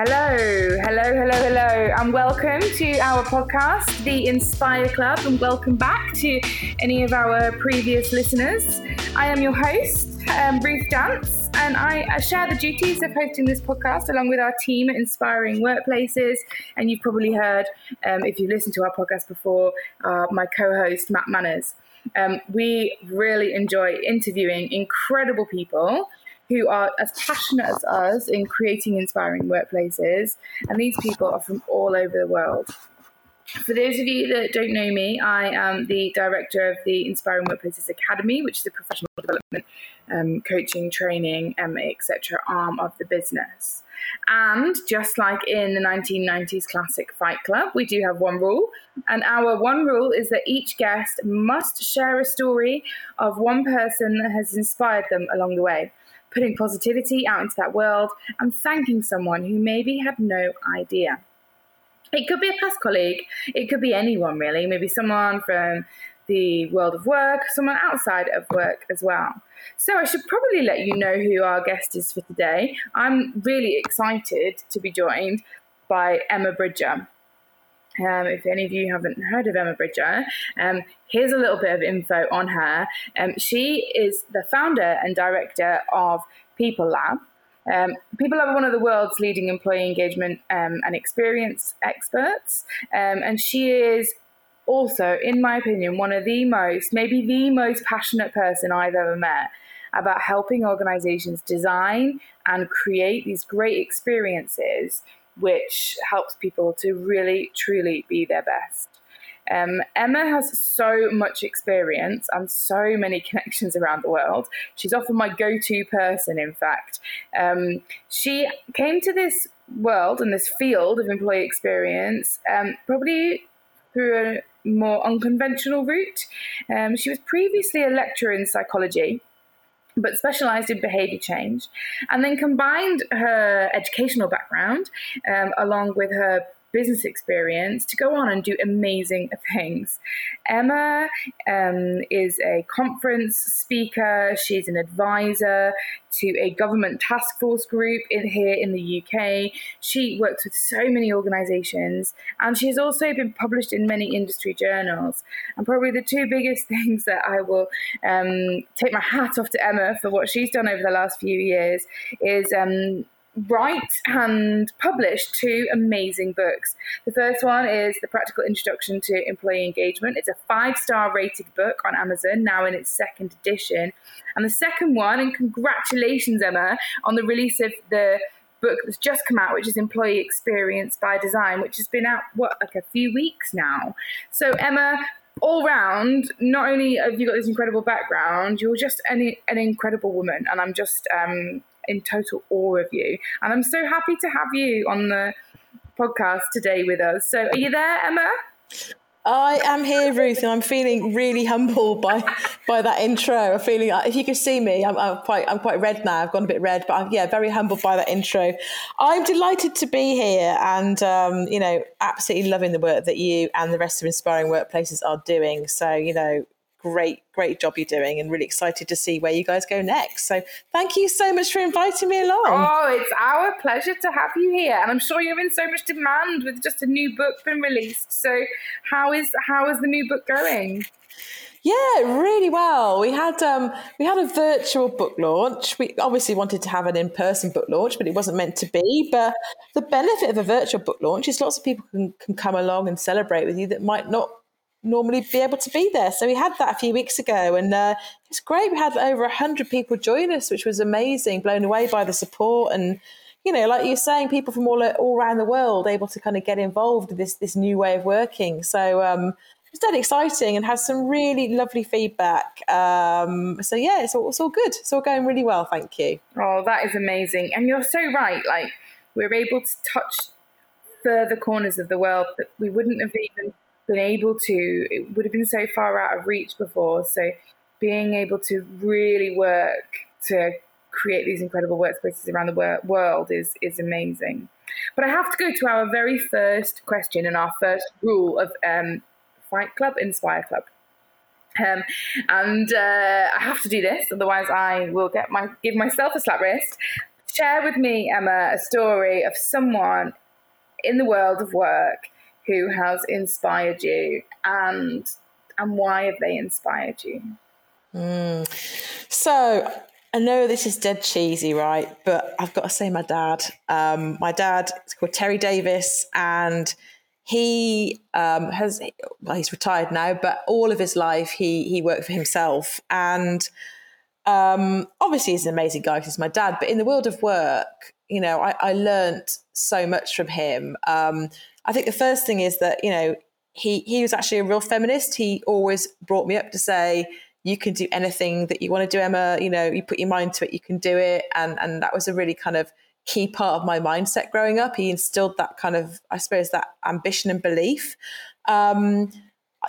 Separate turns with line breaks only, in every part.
Hello, hello, hello, hello, and welcome to our podcast, The Inspire Club, and welcome back to any of our previous listeners. I am your host, um, Ruth Dance, and I, I, share the duties of hosting this podcast along with our team at Inspiring Workplaces. And you've probably heard, um, if you've listened to our podcast before, uh, my co host, Matt Manners. Um, we really enjoy interviewing incredible people who are as passionate as us in creating inspiring workplaces. And these people are from all over the world. For those of you that don't know me, I am the director of the Inspiring Workplaces Academy, which is a professional development, um, coaching, training, um, etc. arm of the business. And just like in the 1990s classic Fight Club, we do have one rule. And our one rule is that each guest must share a story of one person that has inspired them along the way putting positivity out into that world and thanking someone who maybe had no idea. It could be a past colleague, it could be anyone really, maybe someone from the world of work, someone outside of work as well. So I should probably let you know who our guest is for today. I'm really excited to be joined by Emma Bridger. Um, if any of you haven't heard of Emma Bridger, um, here's a little bit of info on her. Um, she is the founder and director of People Lab. Um, People Lab are one of the world's leading employee engagement um, and experience experts, um, and she is also, in my opinion, one of the most, maybe the most passionate person I've ever met about helping organizations design and create these great experiences which helps people to really, truly be their best. Um, Emma has so much experience and so many connections around the world. She's often my go to person, in fact. Um, she came to this world and this field of employee experience um, probably through a more unconventional route. Um, she was previously a lecturer in psychology but specialized in behavior change, and then combined her educational background um, along with her business experience to go on and do amazing things. Emma um, is a conference speaker, she's an advisor to a government task force group in here in the UK. She works with so many organizations and she has also been published in many industry journals. And probably the two biggest things that I will um, take my hat off to Emma for what she's done over the last few years is um, write and publish two amazing books. The first one is The Practical Introduction to Employee Engagement. It's a five star rated book on Amazon, now in its second edition. And the second one, and congratulations, Emma, on the release of the book that's just come out, which is Employee Experience by Design, which has been out, what, like a few weeks now. So, Emma, all round, not only have you got this incredible background, you're just an, an incredible woman. And I'm just um, in total awe of you. And I'm so happy to have you on the podcast today with us. So, are you there, Emma?
I am here, Ruth, and I'm feeling really humbled by by that intro. I'm feeling, if you can see me, I'm, I'm, quite I'm quite red now. I've gone a bit red, but I'm, yeah, very humbled by that intro. I'm delighted to be here, and um, you know, absolutely loving the work that you and the rest of Inspiring Workplaces are doing. So, you know, great, great job you're doing and really excited to see where you guys go next. So thank you so much for inviting me along.
Oh, it's our pleasure to have you here. And I'm sure you're in so much demand with just a new book been released. So how is how is the new book going?
Yeah, really well. We had um, we had a virtual book launch. We obviously wanted to have an in person book launch, but it wasn't meant to be. But the benefit of a virtual book launch is lots of people can, can come along and celebrate with you that might not normally be able to be there. So we had that a few weeks ago, and uh, it's great. We had over hundred people join us, which was amazing. Blown away by the support, and you know, like you're saying, people from all all around the world able to kind of get involved in this this new way of working. So. Um, it's dead exciting and has some really lovely feedback. Um, so yeah, it's all, it's all good. It's all going really well. Thank you.
Oh, that is amazing. And you're so right. Like we're able to touch further corners of the world that we wouldn't have even been able to, it would have been so far out of reach before. So being able to really work to create these incredible workspaces around the wor- world is is amazing. But I have to go to our very first question and our first rule of um, Fight Club, Inspire Club. Um, and uh, I have to do this, otherwise I will get my give myself a slap wrist. share with me, Emma, a story of someone in the world of work who has inspired you and and why have they inspired you?
Mm. So I know this is dead cheesy, right? But I've got to say, my dad. Um, my dad is called Terry Davis, and he um, has well, he's retired now, but all of his life he he worked for himself, and um, obviously he's an amazing guy because he's my dad. But in the world of work, you know, I, I learned so much from him. Um, I think the first thing is that you know he he was actually a real feminist. He always brought me up to say you can do anything that you want to do, Emma. You know, you put your mind to it, you can do it. And and that was a really kind of key part of my mindset growing up. He instilled that kind of, I suppose, that ambition and belief. Um,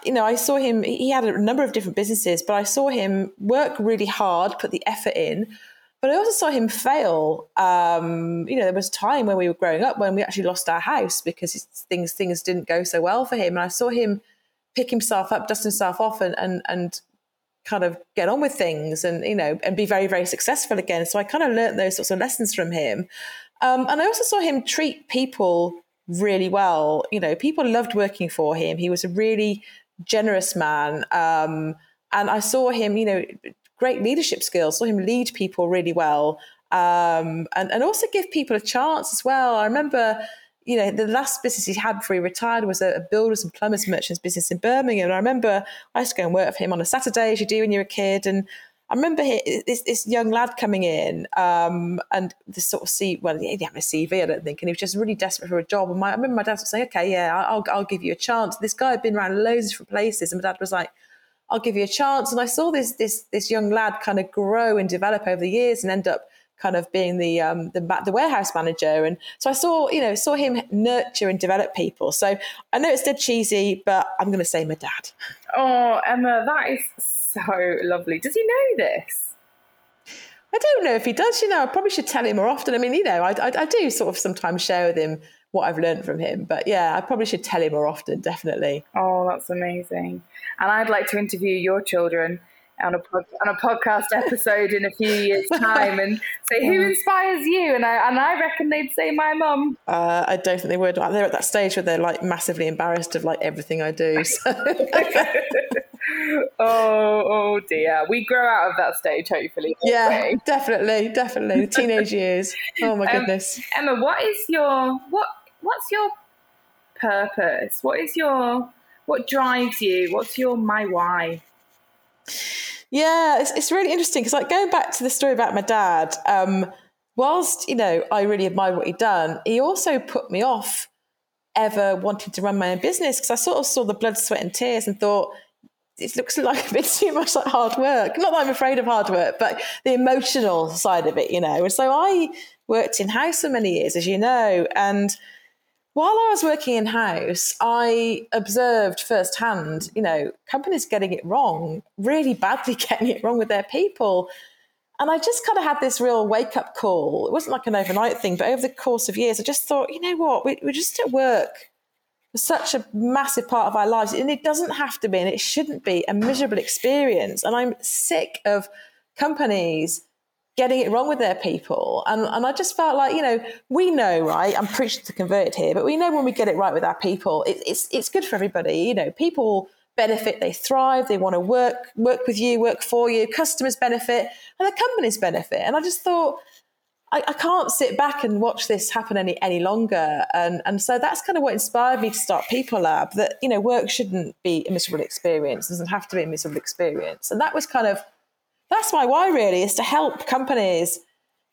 you know, I saw him, he had a number of different businesses, but I saw him work really hard, put the effort in. But I also saw him fail. Um, you know, there was a time when we were growing up when we actually lost our house because things things didn't go so well for him. And I saw him pick himself up, dust himself off, and and and kind of get on with things and you know and be very very successful again so i kind of learned those sorts of lessons from him um, and i also saw him treat people really well you know people loved working for him he was a really generous man um, and i saw him you know great leadership skills saw him lead people really well um, and, and also give people a chance as well i remember you know, the last business he had before he retired was a, builders and plumbers merchants business in Birmingham. And I remember I used to go and work for him on a Saturday, as you do when you're a kid. And I remember he, this, this, young lad coming in um, and this sort of see well, he didn't have a CV, I don't think, and he was just really desperate for a job. And my, I remember my dad was saying, "Okay, yeah, I'll, I'll give you a chance." This guy had been around loads of different places, and my dad was like, "I'll give you a chance." And I saw this this this young lad kind of grow and develop over the years, and end up kind of being the, um, the the warehouse manager, and so I saw you know saw him nurture and develop people. So I know it's dead cheesy, but I'm going to say my dad.
Oh, Emma, that is so lovely. Does he know this?
I don't know if he does. You know, I probably should tell him more often. I mean, you know, I, I, I do sort of sometimes share with him what I've learned from him. But yeah, I probably should tell him more often, definitely.
Oh, that's amazing. And I'd like to interview your children on a pod, on a podcast episode in a few years' time and say who inspires you, and I and I reckon they'd say my mum.
Uh, I don't think they would. They're at that stage where they're like massively embarrassed of like everything I do. So.
oh, oh dear. We grow out of that stage, hopefully.
Yeah, we? definitely, definitely. Teenage years. Oh my um, goodness.
Emma, what is your what? What's your purpose? What is your what drives you? What's your my why?
Yeah, it's, it's really interesting because, like, going back to the story about my dad, um, whilst you know I really admired what he'd done, he also put me off ever wanting to run my own business because I sort of saw the blood, sweat, and tears and thought it looks like a bit too much like hard work. Not that I'm afraid of hard work, but the emotional side of it, you know. And so I worked in house for many years, as you know, and while I was working in house, I observed firsthand, you know, companies getting it wrong, really badly getting it wrong with their people. And I just kind of had this real wake up call. It wasn't like an overnight thing, but over the course of years, I just thought, you know what, we, we're just at work for such a massive part of our lives. And it doesn't have to be, and it shouldn't be a miserable experience. And I'm sick of companies getting it wrong with their people. And, and I just felt like, you know, we know, right? I'm preaching to convert here, but we know when we get it right with our people, it, it's, it's good for everybody. You know, people benefit, they thrive, they want to work, work with you, work for you, customers benefit, and the companies benefit. And I just thought, I, I, can't sit back and watch this happen any any longer. And and so that's kind of what inspired me to start People Lab. That you know, work shouldn't be a miserable experience. It doesn't have to be a miserable experience. And that was kind of that's my why really is to help companies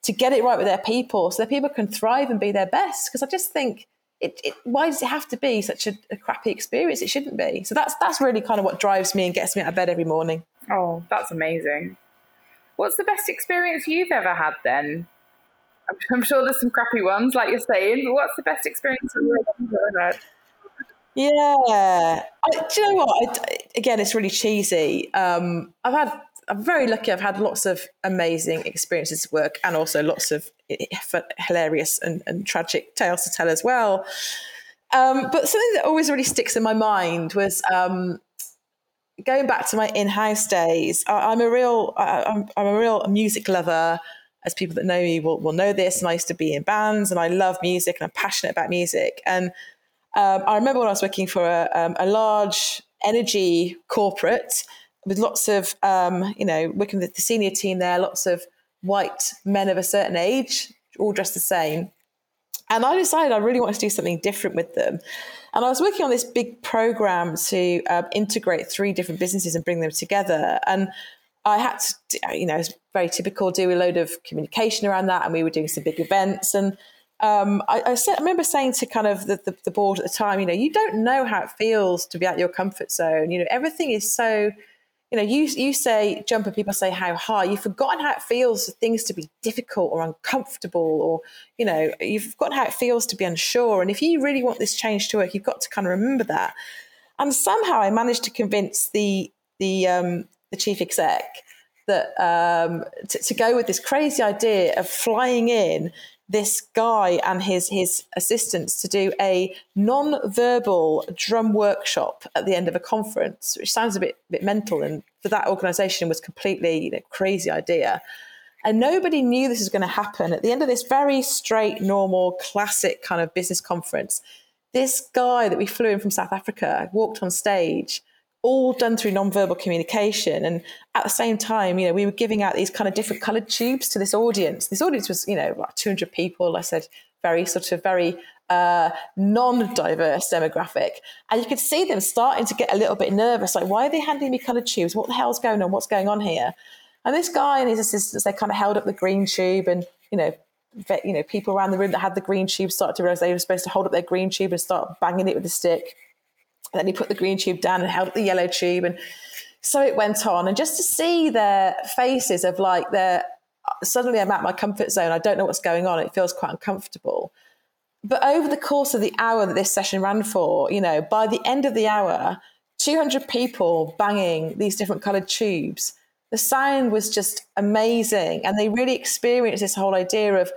to get it right with their people so that people can thrive and be their best. Because i just think it, it, why does it have to be such a, a, crappy experience? It shouldn't be. So that's that's really kind of what drives me and gets me out of bed every morning.
Oh that's amazing. What's the best experience you've ever had then? I'm, I'm sure there's some crappy ones like you're saying but what's the best experience you've ever had?
Yeah. I, do you know what? I, again it's really cheesy. Um, i've had I'm very lucky. I've had lots of amazing experiences at work and also lots of hilarious and, and tragic tales to tell as well. Um, but something that always really sticks in my mind was um, going back to my in-house days. I, am a real, I, I'm, I'm a real music lover as people that know me will, will know this. And I used to be in bands and I love music and I'm passionate about music. And um, I remember when I was working for a, um, a large energy corporate with lots of, um, you know, working with the senior team there, lots of white men of a certain age, all dressed the same. And I decided I really wanted to do something different with them. And I was working on this big program to uh, integrate three different businesses and bring them together. And I had to, you know, it's very typical, do a load of communication around that. And we were doing some big events. And um, I, I, said, I remember saying to kind of the, the, the board at the time, you know, you don't know how it feels to be out your comfort zone. You know, everything is so you know, you you say jump and people say how high. You've forgotten how it feels for things to be difficult or uncomfortable, or you know, you've forgotten how it feels to be unsure. And if you really want this change to work, you've got to kind of remember that. And somehow I managed to convince the the um, the chief exec that um, to, to go with this crazy idea of flying in this guy and his his assistants to do a non-verbal drum workshop at the end of a conference, which sounds a bit bit mental, and for that organisation was completely you know, crazy idea. And nobody knew this was going to happen. At the end of this very straight, normal, classic kind of business conference, this guy that we flew in from South Africa walked on stage all done through non-verbal communication. And at the same time you know we were giving out these kind of different colored tubes to this audience. This audience was you know like 200 people i said very sort of very uh, non-diverse demographic. And you could see them starting to get a little bit nervous like why are they handing me colored tubes? What the hell's going on? What's going on here? And this guy and his assistants they kind of held up the green tube and you know you know people around the room that had the green tube started to realize they were supposed to hold up their green tube and start banging it with a stick and then he put the green tube down and held the yellow tube. And so it went on. And just to see their faces of like, their uh, suddenly I'm at my comfort zone. I don't know what's going on. It feels quite uncomfortable. But over the course of the hour that this session ran for, you know, by the end of the hour, 200 people banging these different colored tubes. The sound was just amazing. And they really experienced this whole idea of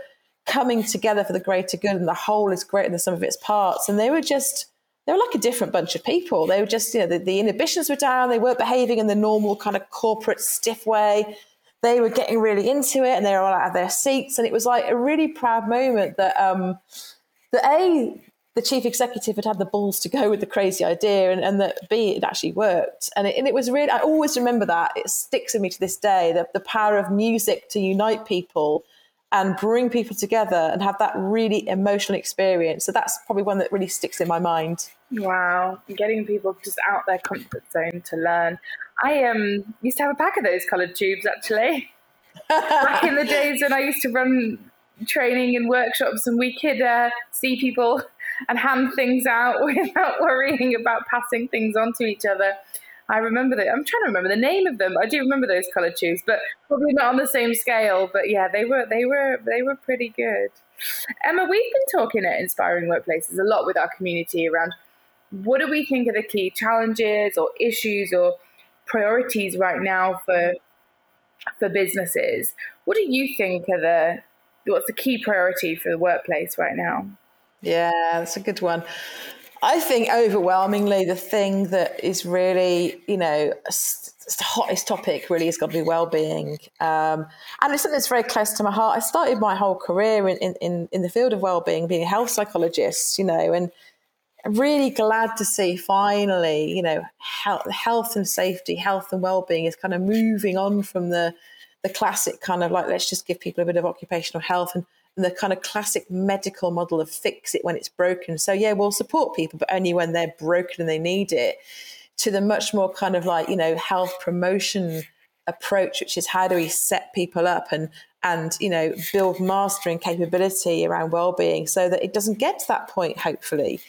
coming together for the greater good and the whole is greater than some of its parts. And they were just they were like a different bunch of people. They were just, you know, the, the inhibitions were down. They weren't behaving in the normal kind of corporate stiff way. They were getting really into it and they were all out of their seats. And it was like a really proud moment that, um, that A, the chief executive had had the balls to go with the crazy idea and, and that B, it actually worked. And it, and it was really, I always remember that. It sticks with me to this day, the, the power of music to unite people and bring people together and have that really emotional experience. So that's probably one that really sticks in my mind.
Wow, getting people just out their comfort zone to learn. I um used to have a pack of those coloured tubes actually. Back in the days when I used to run training and workshops, and we could uh, see people and hand things out without worrying about passing things on to each other. I remember that. I'm trying to remember the name of them. I do remember those colored tubes, but probably not on the same scale. But yeah, they were they were they were pretty good. Emma, we've been talking at Inspiring Workplaces a lot with our community around what do we think are the key challenges or issues or priorities right now for for businesses. What do you think are the what's the key priority for the workplace right now?
Yeah, that's a good one. I think overwhelmingly the thing that is really, you know, the hottest topic really has got to be well-being, um, and it's something that's very close to my heart. I started my whole career in, in, in the field of well-being, being a health psychologist, you know, and really glad to see finally, you know, health, health and safety, health and well-being is kind of moving on from the the classic kind of like let's just give people a bit of occupational health and the kind of classic medical model of fix it when it's broken. So yeah, we'll support people, but only when they're broken and they need it. To the much more kind of like you know health promotion approach, which is how do we set people up and and you know build mastering capability around well-being so that it doesn't get to that point hopefully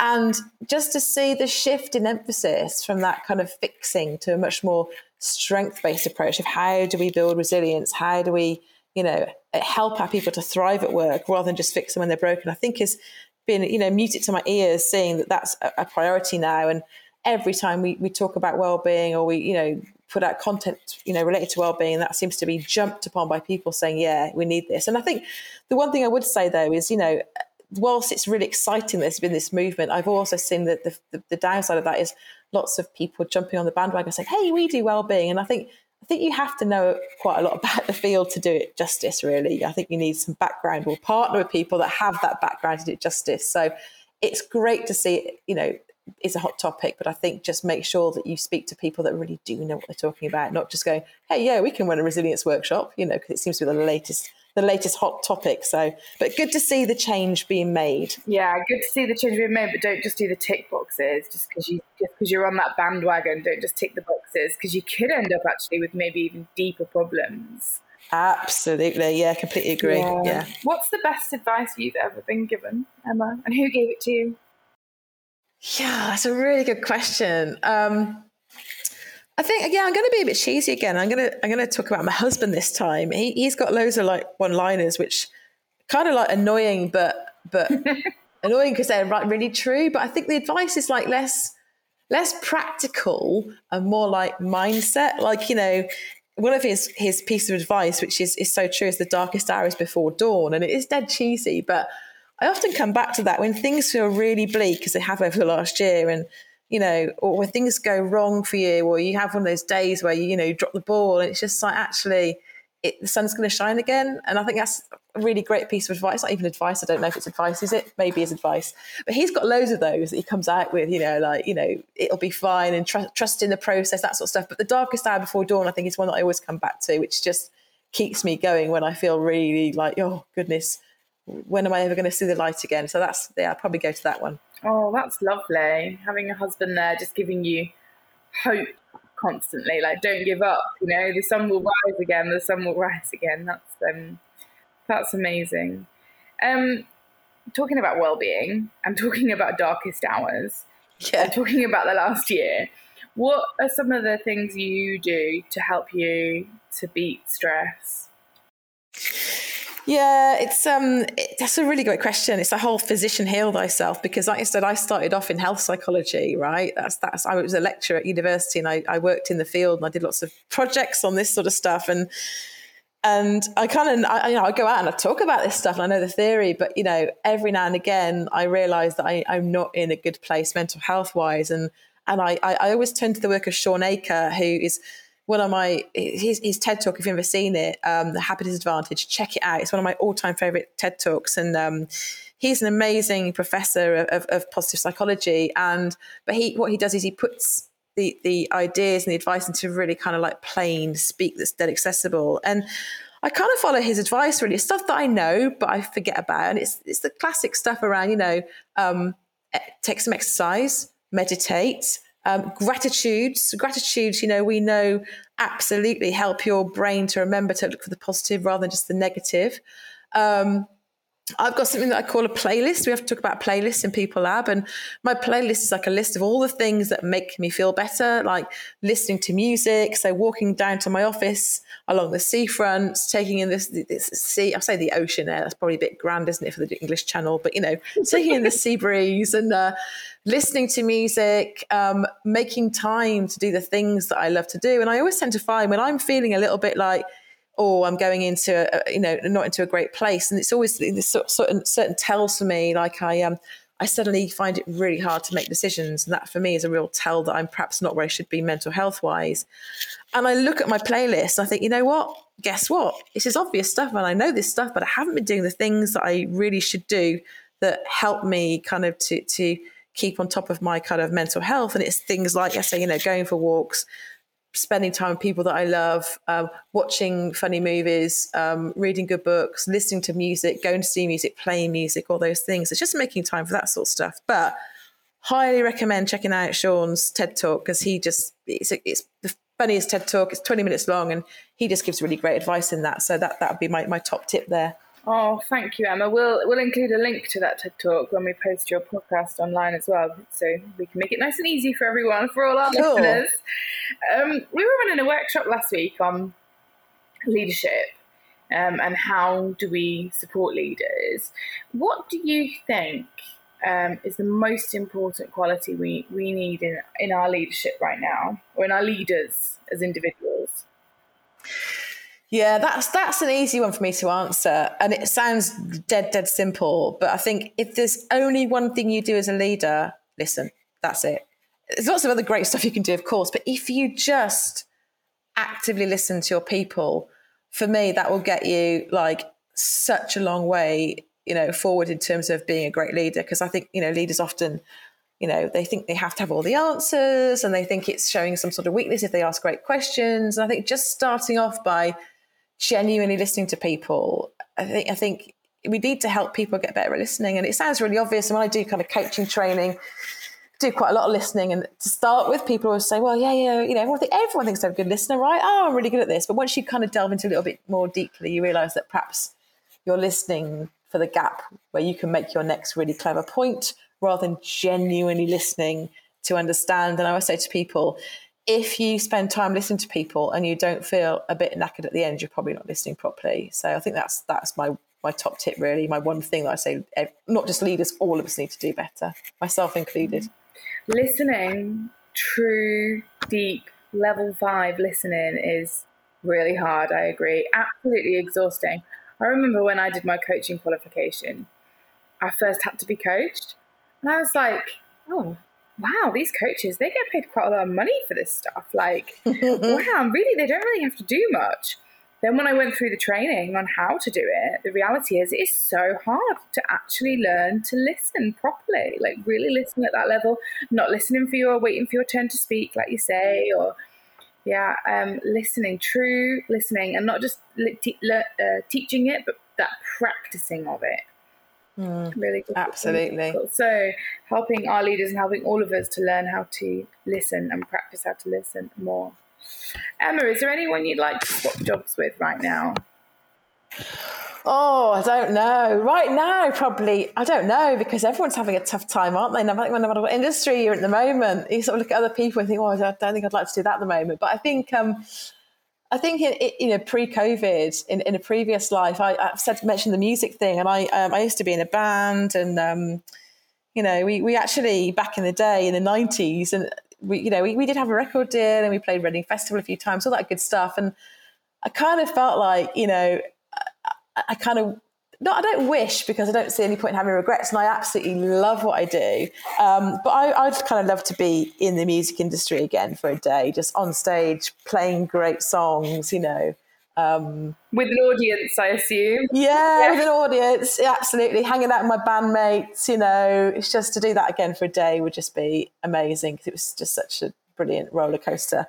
and just to see the shift in emphasis from that kind of fixing to a much more strength-based approach of how do we build resilience how do we you know, help our people to thrive at work rather than just fix them when they're broken, I think has been, you know, music to my ears seeing that that's a, a priority now. And every time we, we talk about well-being or we, you know, put out content, you know, related to well-being, that seems to be jumped upon by people saying, yeah, we need this. And I think the one thing I would say though is, you know, whilst it's really exciting there's been this movement, I've also seen that the, the, the downside of that is lots of people jumping on the bandwagon saying, hey, we do well-being. And I think I think you have to know quite a lot about the field to do it justice, really. I think you need some background or partner with people that have that background to do it justice. So it's great to see, you know, it's a hot topic, but I think just make sure that you speak to people that really do know what they're talking about, not just going, hey, yeah, we can run a resilience workshop, you know, because it seems to be the latest the latest hot topic. So, but good to see the change being made.
Yeah, good to see the change being made, but don't just do the tick boxes just because you just because you're on that bandwagon. Don't just tick the boxes because you could end up actually with maybe even deeper problems.
Absolutely, yeah, completely agree. Yeah. yeah.
What's the best advice you've ever been given, Emma, and who gave it to you?
Yeah, that's a really good question. Um, I think yeah, I'm going to be a bit cheesy again. I'm going to I'm going to talk about my husband this time. He he's got loads of like one-liners, which kind of like annoying, but but annoying because they're right, really true. But I think the advice is like less less practical and more like mindset. Like you know, one of his his piece of advice, which is is so true, is the darkest hours before dawn, and it is dead cheesy, but I often come back to that when things feel really bleak, as they have over the last year, and you know, or when things go wrong for you, or you have one of those days where you, you know, drop the ball, and it's just like actually, it, the sun's going to shine again. And I think that's a really great piece of advice. Not even advice. I don't know if it's advice. Is it? Maybe it's advice. But he's got loads of those that he comes out with. You know, like you know, it'll be fine and tr- trust in the process, that sort of stuff. But the darkest hour before dawn, I think, is one that I always come back to, which just keeps me going when I feel really like, oh goodness, when am I ever going to see the light again? So that's yeah, I'll probably go to that one.
Oh, that's lovely. Having a husband there just giving you hope constantly. Like, don't give up. You know, the sun will rise again. The sun will rise again. That's um, that's amazing. Um, talking about well-being. I'm talking about darkest hours. Yeah. Talking about the last year. What are some of the things you do to help you to beat stress?
Yeah, it's um, it, that's a really great question. It's the whole physician heal thyself because, like I said, I started off in health psychology, right? That's that's I was a lecturer at university and I, I worked in the field and I did lots of projects on this sort of stuff and and I kind of I, you know I go out and I talk about this stuff and I know the theory, but you know every now and again I realise that I, I'm not in a good place mental health wise and and I, I always turn to the work of Shawn Achor, who is one of my his, his TED talk. If you've ever seen it, um, the Happiness Advantage, check it out. It's one of my all time favorite TED talks, and um, he's an amazing professor of, of, positive psychology. And but he what he does is he puts the the ideas and the advice into really kind of like plain speak that's dead accessible and. I kind of follow his advice really. It's stuff that I know, but I forget about. And it's it's the classic stuff around, you know, um, take some exercise, meditate, um, gratitudes, gratitudes, you know, we know absolutely help your brain to remember to look for the positive rather than just the negative. Um, I've got something that I call a playlist. We have to talk about playlists in People Lab. And my playlist is like a list of all the things that make me feel better, like listening to music. So walking down to my office along the seafront, taking in this, this sea, I say the ocean there. That's probably a bit grand, isn't it, for the English channel? But, you know, taking in the sea breeze and uh, listening to music, um, making time to do the things that I love to do. And I always tend to find when I'm feeling a little bit like, oh, I'm going into, a, you know, not into a great place. And it's always this certain, certain tells for me, like I um, I suddenly find it really hard to make decisions. And that for me is a real tell that I'm perhaps not where I should be mental health wise. And I look at my playlist and I think, you know what? Guess what? This is obvious stuff and I know this stuff, but I haven't been doing the things that I really should do that help me kind of to to keep on top of my kind of mental health. And it's things like I say, you know, going for walks, spending time with people that I love, um, watching funny movies, um, reading good books, listening to music, going to see music, playing music, all those things. It's just making time for that sort of stuff. But highly recommend checking out Shawn's TED Talk because he just it's, it's the funniest TED Talk. It's 20 minutes long and he just gives really great advice in that. So that that would be my, my top tip there.
Oh, thank you, Emma. We'll we'll include a link to that TED Talk when we post your podcast online as well, so we can make it nice and easy for everyone, for all our listeners. Um, we were running a workshop last week on leadership um, and how do we support leaders. What do you think um, is the most important quality we, we need in, in our leadership right now, or in our leaders as individuals?
Yeah, that's that's an easy one for me to answer, and it sounds dead dead simple. But I think if there's only one thing you do as a leader, listen. That's it. There's lots of other great stuff you can do, of course, but if you just actively listen to your people, for me, that will get you like such a long way, you know, forward in terms of being a great leader. Because I think, you know, leaders often, you know, they think they have to have all the answers and they think it's showing some sort of weakness if they ask great questions. And I think just starting off by genuinely listening to people, I think I think we need to help people get better at listening. And it sounds really obvious. And when I do kind of coaching training, do quite a lot of listening. And to start with, people always say, well, yeah, yeah, you know, everyone, think, everyone thinks they're a good listener, right? Oh, I'm really good at this. But once you kind of delve into a little bit more deeply, you realize that perhaps you're listening for the gap where you can make your next really clever point rather than genuinely listening to understand. And I always say to people, if you spend time listening to people and you don't feel a bit knackered at the end, you're probably not listening properly. So I think that's that's my my top tip, really. My one thing that I say, not just leaders, all of us need to do better, myself included
listening, true, deep, level five listening is really hard. I agree. Absolutely exhausting. I remember when I did my coaching qualification, I first had to be coached. And I was like, oh, wow, these coaches, they get paid quite a lot of money for this stuff. Like, wow, really, they don't really have to do much. Then, when I went through the training on how to do it, the reality is it's so hard to actually learn to listen properly, like really listening at that level, not listening for you or waiting for your turn to speak, like you say, or yeah, um, listening, true listening, and not just te- le- uh, teaching it, but that practicing of it.
Mm, really good. Absolutely.
So, helping our leaders and helping all of us to learn how to listen and practice how to listen more. Emma, is there anyone you'd like to swap jobs with right now?
Oh, I don't know. Right now, probably, I don't know because everyone's having a tough time, aren't they? No matter what industry you're in at the moment, you sort of look at other people and think, oh, I don't think I'd like to do that at the moment. But I think, um, I think, in, in, you know, pre-COVID, in, in a previous life, I, have said mentioned the music thing, and I, um, I used to be in a band, and um, you know, we we actually back in the day in the '90s, and we, you know, we, we did have a record deal and we played Reading Festival a few times, all that good stuff. And I kind of felt like, you know, I, I kind of no, I don't wish because I don't see any point in having regrets, and I absolutely love what I do. Um, but I, would kind of love to be in the music industry again for a day, just on stage playing great songs, you know. Um,
with an audience, I assume.
Yeah, yeah, with an audience, absolutely. Hanging out with my bandmates, you know, it's just to do that again for a day would just be amazing because it was just such a brilliant roller coaster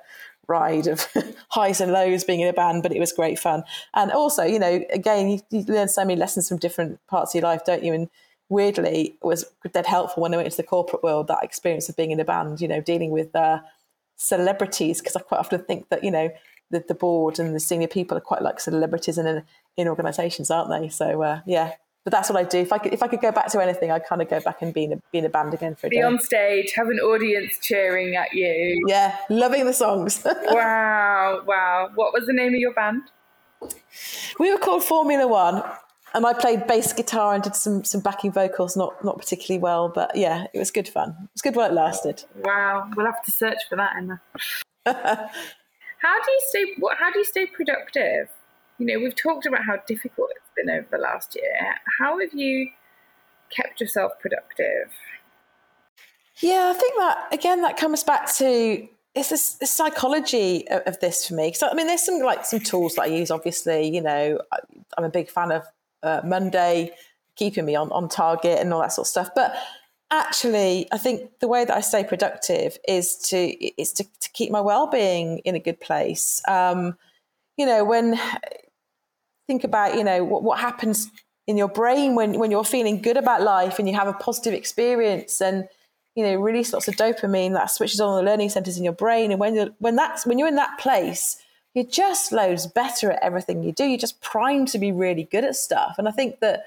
ride of highs and lows being in a band, but it was great fun. And also, you know, again, you, you learn so many lessons from different parts of your life, don't you? And weirdly, it was dead helpful when I went into the corporate world, that experience of being in a band, you know, dealing with uh, celebrities, because I quite often think that, you know, the, the board and the senior people are quite like celebrities in in organisations, aren't they? So uh, yeah, but that's what I do. If I could, if I could go back to anything, I'd kind of go back and be in a, be in a band again for a
be
day.
on stage, have an audience cheering at you.
Yeah, loving the songs.
wow, wow. What was the name of your band?
We were called Formula One, and I played bass guitar and did some some backing vocals. Not not particularly well, but yeah, it was good fun. It was good while it lasted.
Wow, we'll have to search for that, Emma. How do you stay? What? How do you stay productive? You know, we've talked about how difficult it's been over the last year. How have you kept yourself productive?
Yeah, I think that again that comes back to it's this, the psychology of, of, this for me. Because I mean, there's some like some tools that I use. Obviously, you know, I, am a big fan of uh, Monday, keeping me on on target and all that sort of stuff. But actually i think the way that i stay productive is to is to, to keep my well-being in a good place um, you know when think about you know what, what happens in your brain when when you're feeling good about life and you have a positive experience and you know release lots of dopamine that switches on the learning centers in your brain. And when you're when that's when you're in that place you're just loads better at everything you do. You're just primed to be really good at stuff. And i think that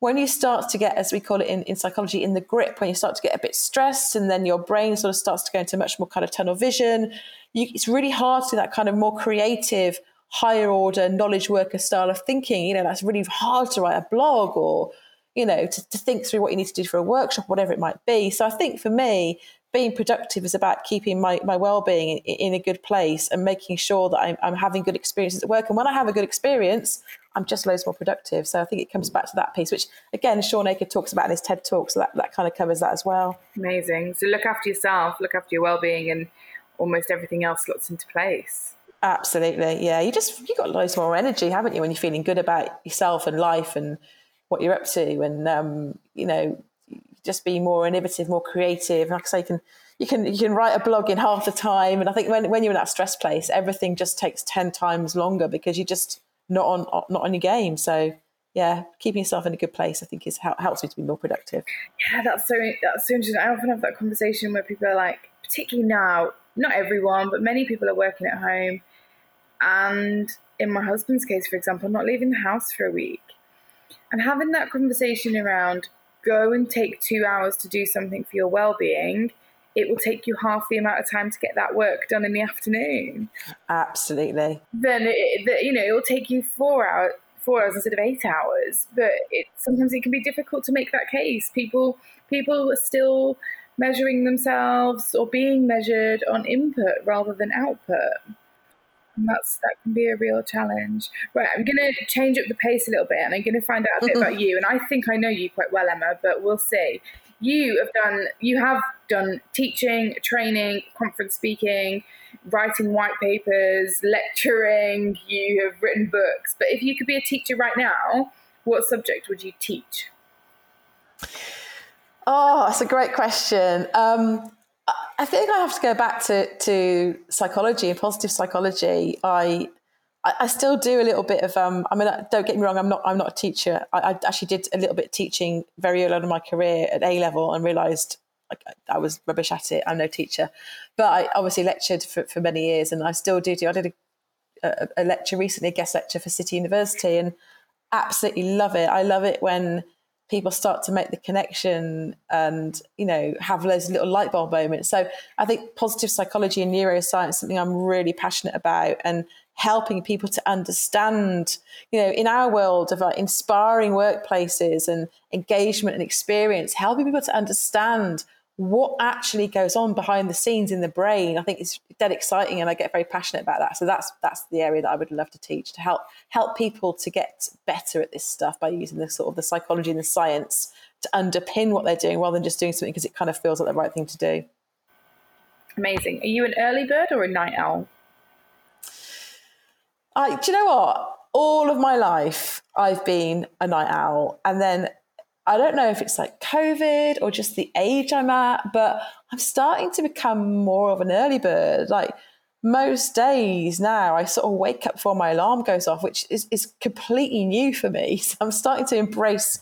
when you start to get, as we call it in, in psychology, in the grip, when you start to get a bit stressed and then your brain sort of starts to go into much more kind of tunnel vision, you, it's really hard to that kind of more creative, higher order knowledge worker style of thinking. You know, that's really hard to write a blog or, you know, to, to think through what you need to do for a workshop, whatever it might be. So I think for me, being productive is about keeping my, my well-being in, in a good place and making sure that I'm, I'm having good experiences at work. And when I have a good experience, I'm just loads more productive. So I think it comes back to that piece, which again, Shawn Achor talks about in his TED talk. So that, that kind of covers that as well.
Amazing. So look after yourself, look after your well-being and almost everything else slots into place.
Absolutely, yeah. You just you got loads more energy, haven't you, when you're feeling good about yourself and life and what you're up to, and um, you know, just be more innovative, more creative. Like I say, you can you can you can write a blog in half the time, and I think when when you're in that stress place, everything just takes ten times longer because you're just not on not on your game. So yeah, keeping yourself in a good place, I think, is helps me to be more productive.
Yeah, that's so that's so interesting. I often have that conversation where people are like, particularly now, not everyone, but many people are working at home and in my husband's case, for example, not leaving the house for a week and having that conversation around go and take two hours to do something for your well being, it will take you half the amount of time to get that work done in the afternoon.
Absolutely.
Then, it, you know, it will take you four hours. Four hours instead of eight hours, but it sometimes it can be difficult to make that case. People people are still measuring themselves or being measured on input rather than output. And that's that can be a real challenge. Right, I'm going to change up the pace a little bit, and I'm going to find out a bit about you. And I think I know you quite well, Emma, but we'll see. You have done you have done teaching, training, conference speaking, writing white papers, lecturing. You have written books. But if you could be a teacher right now, what subject would you teach?
Oh, that's a great question. Um, I think I have to go back to, to psychology and positive psychology. I I still do a little bit of. Um, I mean, don't get me wrong. I'm not. I'm not a teacher. I, I actually did a little bit of teaching very early on in my career at A level and realised like, I was rubbish at it. I'm no teacher, but I obviously lectured for, for many years, and I still do. do I did a, a, a lecture recently, a guest lecture for City University, and absolutely love it. I love it when people start to make the connection and you know have those little light bulb moments. So i think positive psychology and neuroscience is something i'm really passionate about and helping people to understand you know in our world of like inspiring workplaces and engagement and experience helping people to understand what actually goes on behind the scenes in the brain i think it's dead exciting and i get very passionate about that. So that's that's the area that i would love to teach to help help people to get better at this stuff by using the sort of the psychology and the science to underpin what they're doing rather than just doing something because it kind of feels like the right thing to do.
Amazing. Are you an early bird or a night owl?
I, do you know what? All of my life i've been a night owl and then I don't know if it's like COVID or just the age I'm at, but I'm starting to become more of an early bird. Like most days now, I sort of wake up before my alarm goes off, which is, is completely new for me. So I'm starting to embrace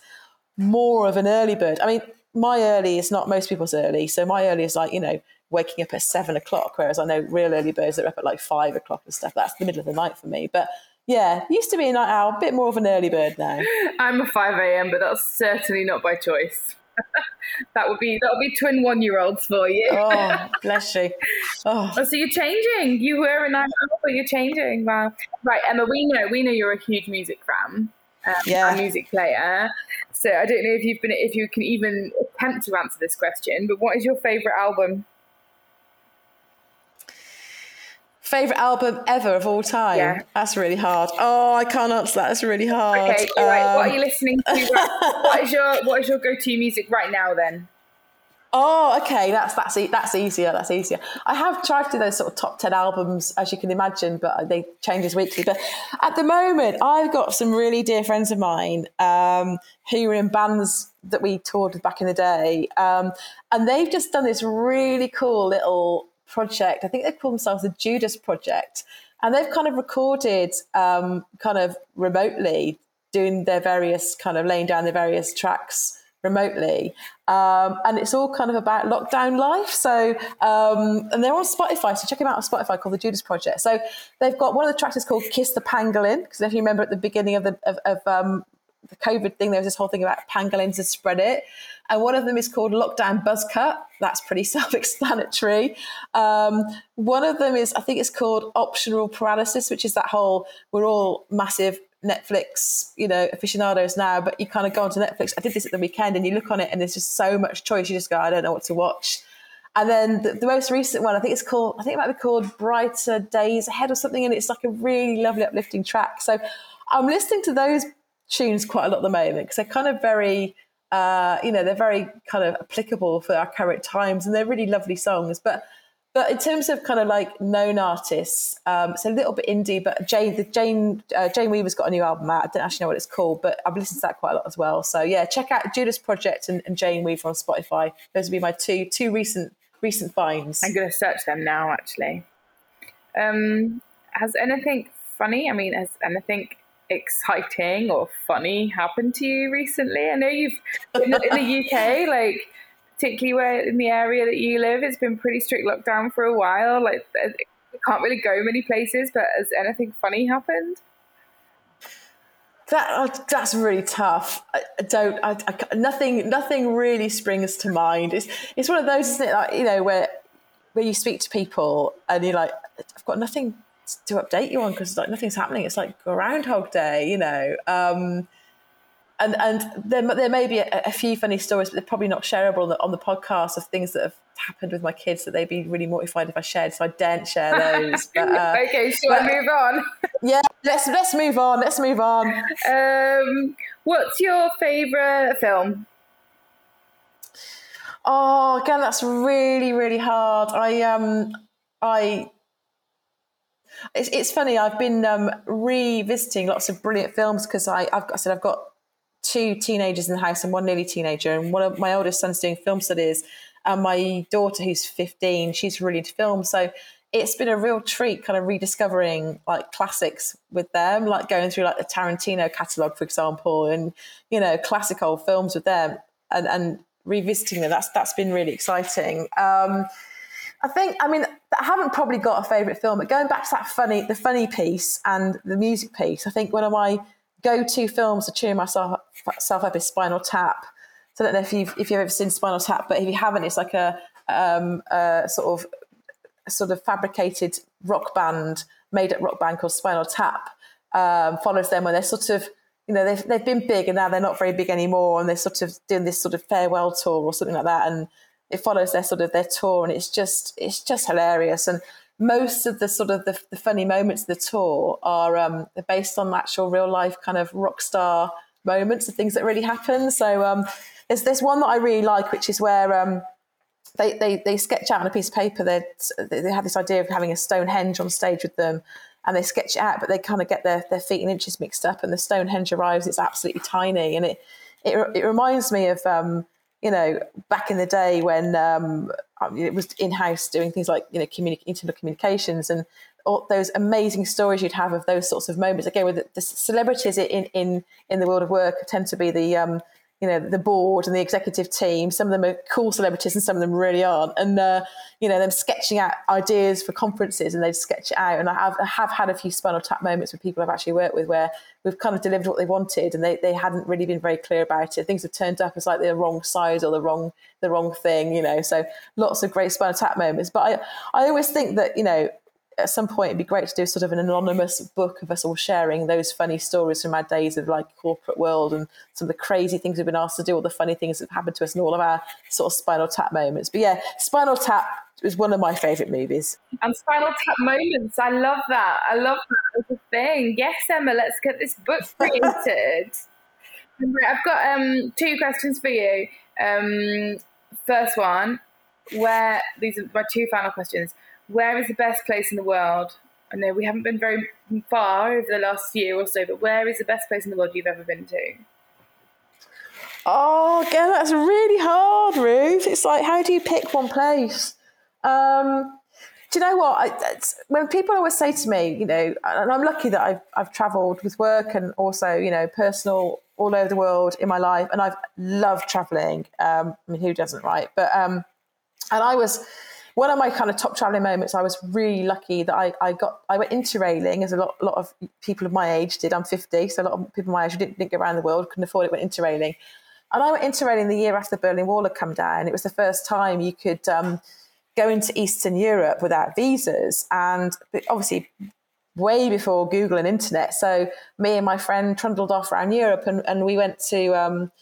more of an early bird. I mean, my early is not most people's early. So my early is like, you know, waking up at seven o'clock, whereas I know real early birds that are up at like five o'clock and stuff. That's the middle of the night for me. But yeah, used to be a night owl, a bit more of an early bird now.
I'm a 5 a.m., but that's certainly not by choice. that would be that would be twin one year olds for you.
oh, bless you.
Oh. oh. so you're changing. You were a night owl, but you're changing. Wow. Right, Emma. We know we know you're a huge music fan. Um, yeah. A music player. So I don't know if you've been if you can even attempt to answer this question. But what is your favorite album?
Favorite album ever of all time? Yeah. That's really hard. Oh, I can't answer that. That's really hard.
Okay, um, right. What are you listening to? what is your What is your go to music right now? Then.
Oh, okay. That's that's that's easier. That's easier. I have tried to do those sort of top ten albums, as you can imagine, but they change as weekly. But at the moment, I've got some really dear friends of mine um, who were in bands that we toured with back in the day, um, and they've just done this really cool little project. I think they call themselves the Judas Project, and they've kind of recorded um, kind of remotely doing their various kind of laying down their various tracks remotely. Um, and it's all kind of about lockdown life. So, um, and they're on Spotify. So check them out on Spotify called the Judas Project. So they've got one of the tracks is called Kiss the Pangolin. Because if you remember at the beginning of the, of, of um, the COVID thing, there was this whole thing about pangolins to spread it. And one of them is called Lockdown Buzz Cut. That's pretty self explanatory. Um, one of them is, I think it's called Optional Paralysis, which is that whole, we're all massive Netflix, you know, aficionados now, but you kind of go onto Netflix. I did this at the weekend and you look on it and there's just so much choice. You just go, I don't know what to watch. And then the, the, most recent one, I think it's called, I think it might be called Brighter Days Ahead or something. And it's like a really lovely, uplifting track. So I'm listening to those tunes quite a lot at the moment because they're kind of very, uh, you know, they're very kind of applicable for our current times and they're really lovely songs. But but in terms of kind of like known artists, um, it's a little bit indie. But Jane, the Jane, uh, Jane Weaver's got a new album out. I don't actually know what it's called, but I've listened to that quite a lot as well. So yeah, check out Judas Project and, and Jane Weaver on Spotify. Those would be my two two recent recent finds.
I'm going to search them now. Actually, um, has anything funny? I mean, has anything exciting or funny happened to you recently? I know you've in the, in the UK, like particularly where in the area that you live, it's been pretty strict lockdown for a while. Like, uh, you can't really go many places. But has anything funny happened?
That oh, that's really tough. I, I don't. I, I, nothing. Nothing really springs to mind. It's it's one of those, isn't it? Like you know, where where you speak to people and you're like, I've got nothing to update you on because like nothing's happening. It's like Groundhog Day, you know. Um, and and there, there may be a, a, few funny stories, but they're probably not shareable on the, on the podcast of things that have happened with my kids that they'd be really mortified if I shared. So I daren't share those.
But, uh, okay, shall but, I move on?
yeah, let's let's move on. Let's move on.
Um, what's your favourite film?
Oh, again, that's really really hard. I um I it's, it's funny. I've been um, revisiting lots of brilliant films because I, I've I said I've got two teenagers in the house and one nearly teenager, and one of my oldest son's doing film studies, and my daughter who's 15, she's really into film. So it's been a real treat, kind of rediscovering like classics with them, like going through like the Tarantino catalog, for example, and you know classic old films with them, and and revisiting them. That's that's been really exciting. Um, I think, I mean, I haven't probably got a favourite film, but going back to that funny, the funny piece and the music piece, I think one of my go-to films to cheer myself, myself up is Spinal Tap. So I don't know if you've if you've ever seen Spinal Tap, but if you haven't, it's like a, um, a sort of sort of fabricated rock band, made up rock band called Spinal Tap. Um, follows them when they're sort of you know they've they've been big and now they're not very big anymore, and they're sort of doing this sort of farewell tour or something like that, and it follows their sort of their tour, and it's just it's just hilarious. And most of the sort of the, the funny moments of the tour are um, based on actual real life kind of rock star moments, the things that really happen. So um, there's there's one that I really like, which is where um, they, they they sketch out on a piece of paper. They they have this idea of having a Stonehenge on stage with them, and they sketch it out, but they kind of get their, their feet and inches mixed up. And the Stonehenge arrives; it's absolutely tiny, and it it, it reminds me of um, you know, back in the day when um, it was in house doing things like, you know, communi- internal communications and all those amazing stories you'd have of those sorts of moments. Again, with the, the celebrities in, in, in the world of work tend to be the, um, you know the board and the executive team. Some of them are cool celebrities, and some of them really aren't. And uh, you know them sketching out ideas for conferences, and they sketch it out. And I have, I have had a few Spinal Tap moments with people I've actually worked with where we've kind of delivered what they wanted, and they, they hadn't really been very clear about it. Things have turned up as like the wrong size or the wrong the wrong thing, you know. So lots of great Spinal Tap moments. But I I always think that you know at some point it'd be great to do sort of an anonymous book of us all sharing those funny stories from our days of like corporate world and some of the crazy things we've been asked to do, all the funny things that have happened to us and all of our sort of Spinal Tap moments. But yeah, Spinal Tap is one of my favourite movies.
And Spinal Tap moments, I love that. I love that as a thing. Yes, Emma, let's get this book created. I've got um, two questions for you. Um, first one, where these are my two final questions where is the best place in the world? I know we haven't been very far over the last year or so, but where is the best place in the world you've ever been to?
Oh, again, that's really hard, Ruth. It's like, how do you pick one place? Um, do you know what? I, when people always say to me, you know, and I'm lucky that I've, I've travelled with work and also, you know, personal all over the world in my life, and I've loved travelling. Um, I mean, who doesn't, right? But um, and I was one of my kind of top traveling moments, I was really lucky that I, I got I went interrailing as a lot, lot of people of my age did. I'm 50, so a lot of people my age didn't, didn't go around the world, couldn't afford it, went interrailing. And I went interrailing the year after the Berlin Wall had come down. It was the first time you could um, go to Eastern Europe without visas, and obviously way before Google and internet. So me and my friend trundled off around Europe, and, and we went to um,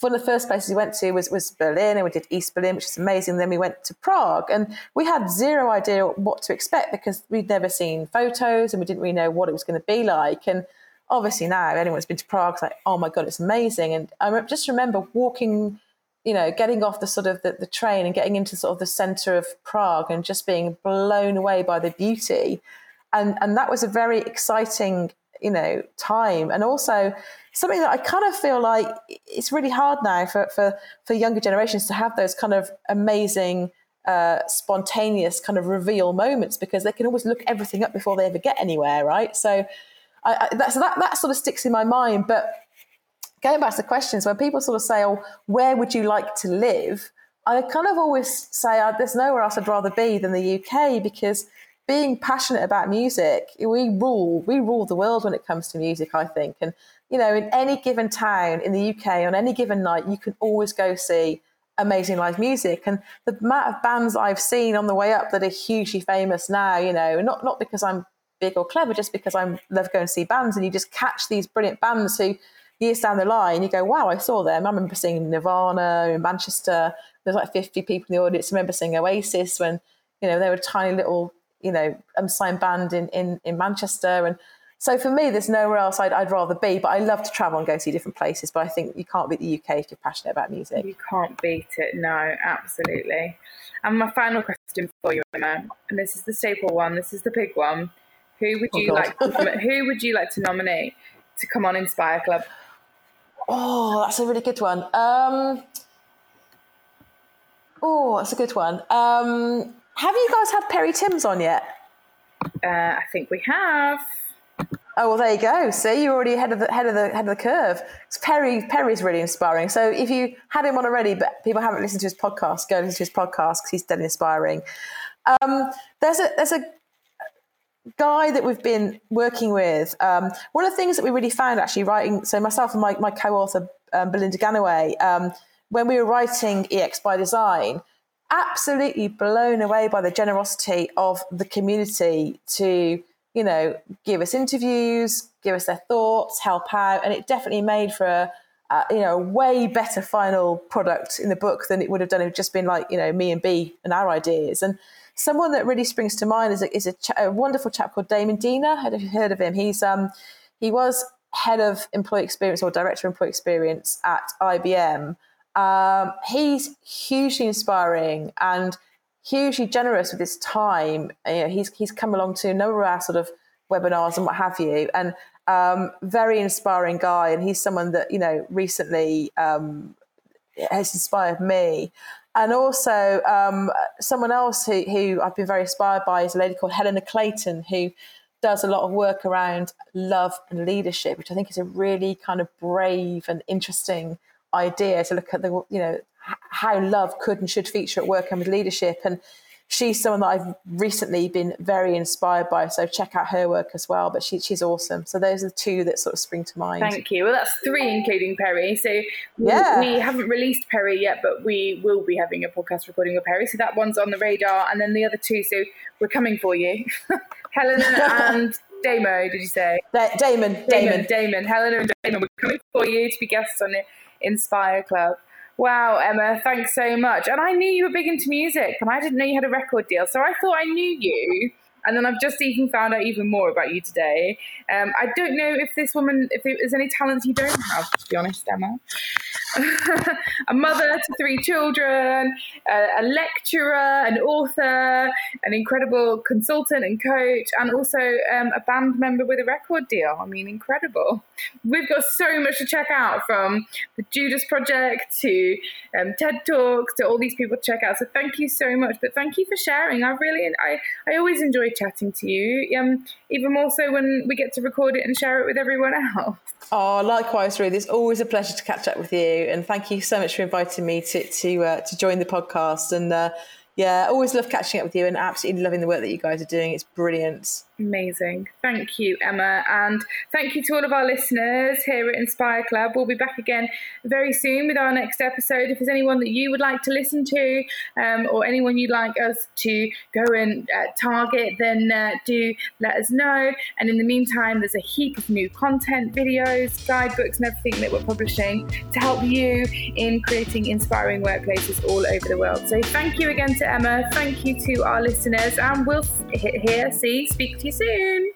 one of the first places we went to was, was Berlin, and we did East Berlin, which is amazing. Then we went to Prague, and we had zero idea what to expect because we'd never seen photos and we didn't really know what it was going to be like. And obviously now, anyone who's been to Prague like, oh my god, it's amazing. And I just remember walking, you know, getting off the sort of the, the train and getting into sort of the center of Prague and just being blown away by the beauty. And, and that was a very exciting, you know, time. And also something that I kind of feel like it's really hard now for, for, for younger generations to have those kind of amazing, uh, spontaneous kind of reveal moments because they can always look everything up before they ever get anywhere, right? So, I, I, so that, that sort of sticks in my mind. But going back to the questions, when people sort of say, "Oh, where would you like to live?" I kind of always say, oh, "There's nowhere else I'd rather be than the UK," because being passionate about music, we rule. We rule the world when it comes to music. I think, and you know, in any given town in the UK on any given night, you can always go see amazing live music. And the amount of bands I've seen on the way up that are hugely famous now, you know, not not because I'm big or clever, just because I love going to see bands, and you just catch these brilliant bands who years down the line, you go, wow, I saw them. I remember seeing Nirvana in Manchester. There's like 50 people in the audience. I remember seeing Oasis when, you know, they were a tiny little, you know, unsigned band in, in, in Manchester. And so for me, there's nowhere else I'd, I'd rather be. But I love to travel and go see different places. But I think you can't beat the UK if you're passionate about music.
You can't beat it. No, absolutely. And my final question for you, Emma, and this is the staple one. This is the big one. Who would oh, you oh like? To, who would you like to nominate to come on Inspire Club?
Oh, that's a really good one. Um, oh, that's a good one. Um, have you guys had Perry Timms on yet?
Uh, I think we have.
Oh well, there you go. See, you're already ahead of the head of the head of the curve. Perry Perry's really inspiring. So if you had him on already, but people haven't listened to his podcast, go listen to his podcast because he's dead inspiring. Um, there's a there's a guy that we've been working with, um, one of the things that we really found actually writing, so myself and my, my co author, um, Belinda Gannaway, um, when we were writing EX by Design, absolutely blown away by the generosity of the community to, you know, give us interviews, give us their thoughts, help out. And it definitely made for a, uh, you know, a way better final product in the book than it would have done if it just been like, you know, me and B and our ideas. And someone that really springs to mind is a, is a, a wonderful chap called Damon Deaner. Have you heard of him? He's um, he was head of employee experience or director of employee experience at IBM. Um, he's hugely inspiring and hugely generous with his time. You know, he's he's come along to a number of our sort of webinars and what have you, and um, very inspiring guy. And he's someone that you know recently um, has inspired me. And also, um, someone else who, who I've been very inspired by is a lady called Helena Clayton, who does a lot of work around love and leadership, which I think is a really kind of brave and interesting idea to look at the, you know, how love could and should feature at work and with leadership. And she's someone that I've recently been very inspired by. So check out her work as well. But she, she's awesome. So those are the two that sort of spring to mind.
Thank you. Well, that's three, including Perry. So yeah. we, we haven't released Perry yet, but we will be having a podcast recording of Perry. So that one's on the radar. And then the other two, so we're coming for you. Helena and Damo, did you say?
Da- Damon,
Damon. Damon. Damon. Helena and Damon, we're coming for you to be guests on the Inspire Club. Wow, Emma, thanks so much. And I knew you were big into music, and I didn't know you had a record deal. So I thought I knew you. And then I've just even found out even more about you today. Um, I don't know if this woman, if there's any talents you don't have, to be honest, Emma. a mother to three children, a, a, lecturer, an author, an incredible consultant and coach, and also um, a band member with a record deal. I mean, incredible. We've got so much to check out from the Judas Project to um, TED Talks to all these people to check out. So thank you so much. But thank you for sharing. I really, I, I always enjoy chatting to you, um, even more so when we get to record it and share it with everyone else.
Oh, likewise, Ruth. It's always a pleasure to catch up with you and thank you so much for inviting me to to uh, to join the podcast. And uh, yeah, always love catching up with you, and absolutely loving the work that you guys are doing. It's brilliant.
Amazing. Thank you, Emma. And thank you to all of our listeners here at Inspire Club. We'll be back again very soon with our next episode. If there's anyone that you would like to listen to um, or anyone you'd like us to go and uh, target, then uh, do let us know. And in the meantime, there's a heap of new content, videos, guidebooks, and everything that we're publishing to help you in creating inspiring workplaces all over the world. So thank you again to Emma. Thank you to our listeners. And we'll hear, see, speak to you soon.